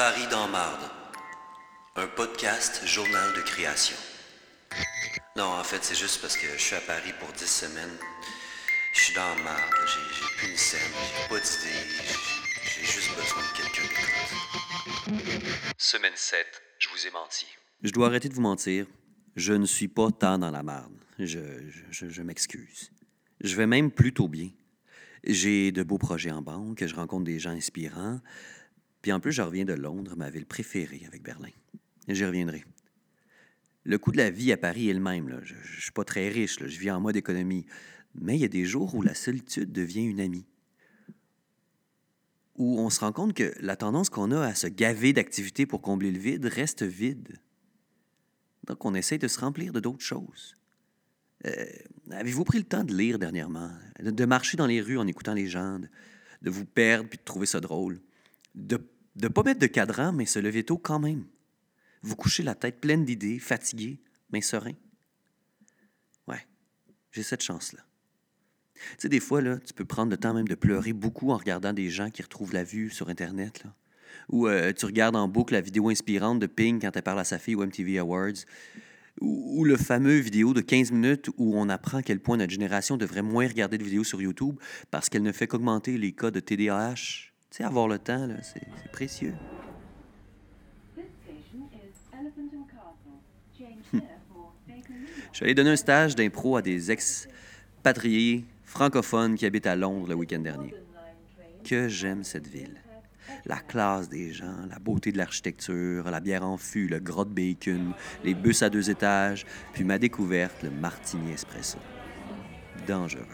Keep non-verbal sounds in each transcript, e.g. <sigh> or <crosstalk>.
Paris dans Marde. Un podcast journal de création. Non, en fait, c'est juste parce que je suis à Paris pour 10 semaines. Je suis dans marde, j'ai plus une scène, j'ai pas d'idée, j'ai- juste besoin de quelqu'un. Semaine 7, je vous ai menti. Je dois arrêter de vous mentir. Je ne suis pas tant dans la marde. Je- je m'excuse. Je vais même plutôt bien. J'ai de beaux projets en banque, je rencontre des gens inspirants. Puis en plus, je reviens de Londres, ma ville préférée avec Berlin. J'y reviendrai. Le coût de la vie à Paris est le même. là. Je ne suis pas très riche, là. je vis en mode économie. Mais il y a des jours où la solitude devient une amie. Où on se rend compte que la tendance qu'on a à se gaver d'activités pour combler le vide reste vide. Donc, on essaie de se remplir de d'autres choses. Euh, Avez-vous pris le temps de lire dernièrement? De, de marcher dans les rues en écoutant les gens, de, de vous perdre puis de trouver ça drôle? De ne pas mettre de cadran, mais se lever tôt quand même. Vous coucher la tête pleine d'idées, fatigué, mais serein. Ouais, j'ai cette chance-là. Tu sais, des fois, là, tu peux prendre le temps même de pleurer beaucoup en regardant des gens qui retrouvent la vue sur Internet. Ou euh, tu regardes en boucle la vidéo inspirante de Pink quand elle parle à sa fille au MTV Awards. Ou, ou le fameux vidéo de 15 minutes où on apprend à quel point notre génération devrait moins regarder de vidéos sur YouTube parce qu'elle ne fait qu'augmenter les cas de TDAH. Tu sais, avoir le temps, là, c'est précieux. Je suis allé donner un stage d'impro à des expatriés francophones qui habitent à Londres le week-end dernier. Que j'aime cette ville. La classe des gens, la beauté de l'architecture, la bière en fût, le gras de bacon, les bus à deux étages, puis ma découverte, le martini espresso. Dangereux.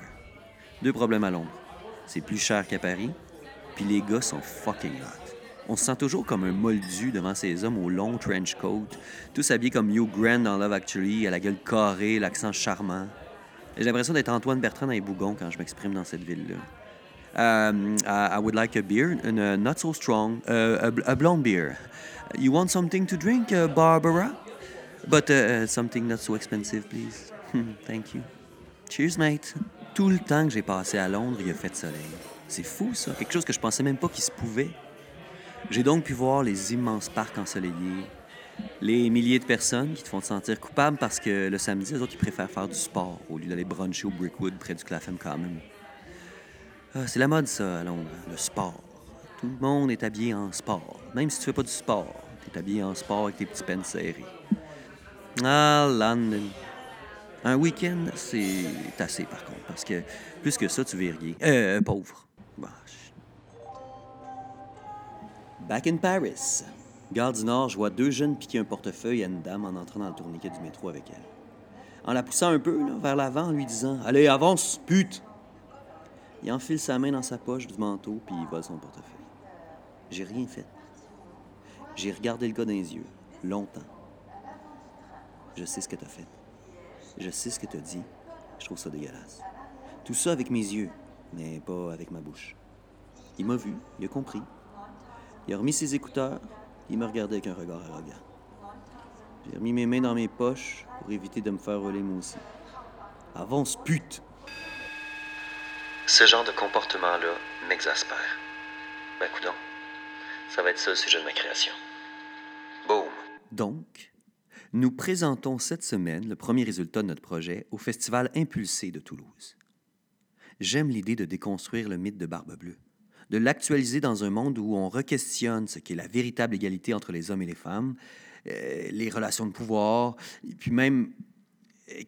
Deux problèmes à Londres. C'est plus cher qu'à Paris, puis les gars sont fucking hot. On se sent toujours comme un moldu devant ces hommes au long trench coat, tous habillés comme Hugh Grant dans Love Actually, à la gueule carrée, l'accent charmant. J'ai l'impression d'être Antoine Bertrand dans les bougons quand je m'exprime dans cette ville-là. Um, I, would like a beer, uh, not so strong, uh, a, a blonde beer. You want something to drink, uh, Barbara? But something not so expensive, please. <laughs> Thank you. Cheers, mate. Tout le temps que j'ai passé à Londres, il a fait soleil. C'est fou, ça. Quelque chose que je pensais même pas qu'il se pouvait. J'ai donc pu voir les immenses parcs ensoleillés, les milliers de personnes qui te font te sentir coupable parce que le samedi, les autres, ils préfèrent faire du sport au lieu d'aller bruncher au Brickwood près du Clapham Common. Ah, c'est la mode, ça, à Londres, le sport. Tout le monde est habillé en sport. Même si tu fais pas du sport, tu es habillé en sport avec tes petits pants serrés. Ah, London. Un week-end, c'est assez, par contre, parce que plus que ça, tu gay. Euh, pauvre. Bah, Back in Paris. Gare du Nord, je vois deux jeunes piquer un portefeuille à une dame en entrant dans le tourniquet du métro avec elle. En la poussant un peu vers l'avant, en lui disant Allez, avance, pute Il enfile sa main dans sa poche du manteau, puis il vole son portefeuille. J'ai rien fait. J'ai regardé le gars dans les yeux, longtemps. Je sais ce que t'as fait. Je sais ce que t'as dit. Je trouve ça dégueulasse. Tout ça avec mes yeux, mais pas avec ma bouche. Il m'a vu, il a compris. Il a remis ses écouteurs, il m'a regardé avec un regard arrogant. J'ai remis mes mains dans mes poches pour éviter de me faire rouler moi aussi. Avance, pute! Ce genre de comportement-là m'exaspère. Ben, coudonc, ça va être ça le sujet de ma création. Boum. Donc, nous présentons cette semaine le premier résultat de notre projet au Festival Impulsé de Toulouse. J'aime l'idée de déconstruire le mythe de Barbe Bleue, de l'actualiser dans un monde où on re-questionne ce qu'est la véritable égalité entre les hommes et les femmes, euh, les relations de pouvoir, et puis même euh,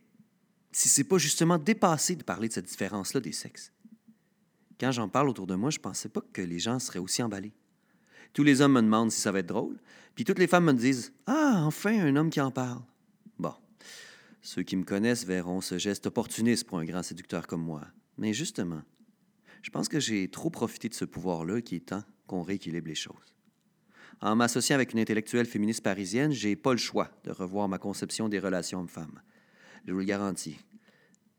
si c'est pas justement dépassé de parler de cette différence-là des sexes. Quand j'en parle autour de moi, je pensais pas que les gens seraient aussi emballés. Tous les hommes me demandent si ça va être drôle, puis toutes les femmes me disent Ah, enfin un homme qui en parle. Bon, ceux qui me connaissent verront ce geste opportuniste pour un grand séducteur comme moi. Mais justement, je pense que j'ai trop profité de ce pouvoir-là qui est temps qu'on rééquilibre les choses. En m'associant avec une intellectuelle féministe parisienne, j'ai pas le choix de revoir ma conception des relations hommes-femmes. Je vous le garantis.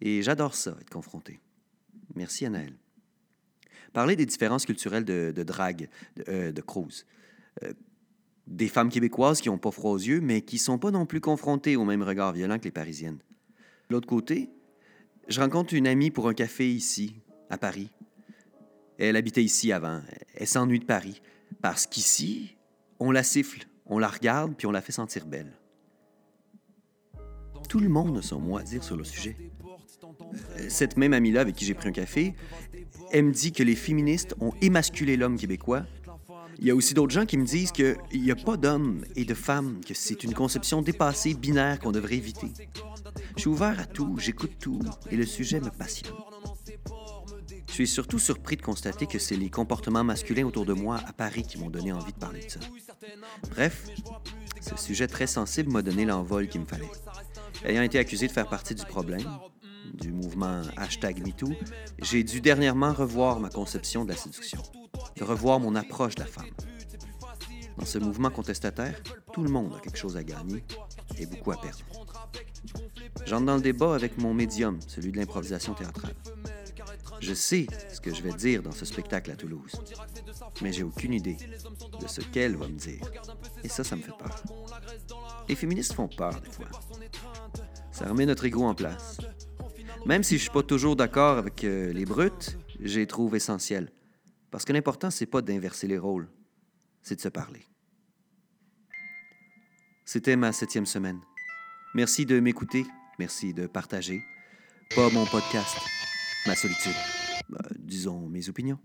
Et j'adore ça, être confronté. Merci, Anaël. Parler des différences culturelles de, drague, de, euh. Euh, des femmes québécoises qui n'ont pas froid aux yeux, mais qui sont pas non plus confrontées au même regard violent que les Parisiennes. De l'autre côté, je rencontre une amie pour un café ici, à Paris. Elle habitait ici avant. Elle s'ennuie de Paris. Parce qu'ici, On la siffle, on la regarde, puis on la fait sentir belle. Tout le monde a son mot à dire sur le sujet. Euh, Cette même amie-là avec qui j'ai pris un café, elle me dit que les féministes ont émasculé l'homme québécois. Il y a aussi d'autres gens qui me disent qu'il n'y a pas d'hommes et de femmes, que c'est une conception dépassée, binaire qu'on devrait éviter. Je suis ouvert à tout, j'écoute tout, et le sujet me passionne. Je suis surtout surpris de constater que c'est les comportements masculins autour de moi à Paris qui m'ont donné envie de parler de ça. Bref, ce sujet très sensible m'a donné l'envol qu'il me fallait. Ayant été accusé de faire partie du problème, du mouvement hashtag MeToo, j'ai dû dernièrement revoir ma conception de la séduction, de revoir mon approche de la femme. Dans ce mouvement contestataire, tout le monde a quelque chose à gagner et beaucoup à perdre. J'entre dans le débat avec mon médium, celui de l'improvisation théâtrale. Je sais ce que je vais dire dans ce spectacle à Toulouse, mais j'ai aucune idée de ce qu'elle va me dire. Et ça, ça me fait peur. Les féministes font peur des fois. Ça remet notre ego en place. Même si je suis pas toujours d'accord avec euh, les brutes, les trouve essentielles. Parce que l'important, c'est pas d'inverser les rôles, c'est de se parler. C'était ma septième semaine. Merci de m'écouter, merci de partager. Pas mon podcast, ma solitude. Euh, disons mes opinions.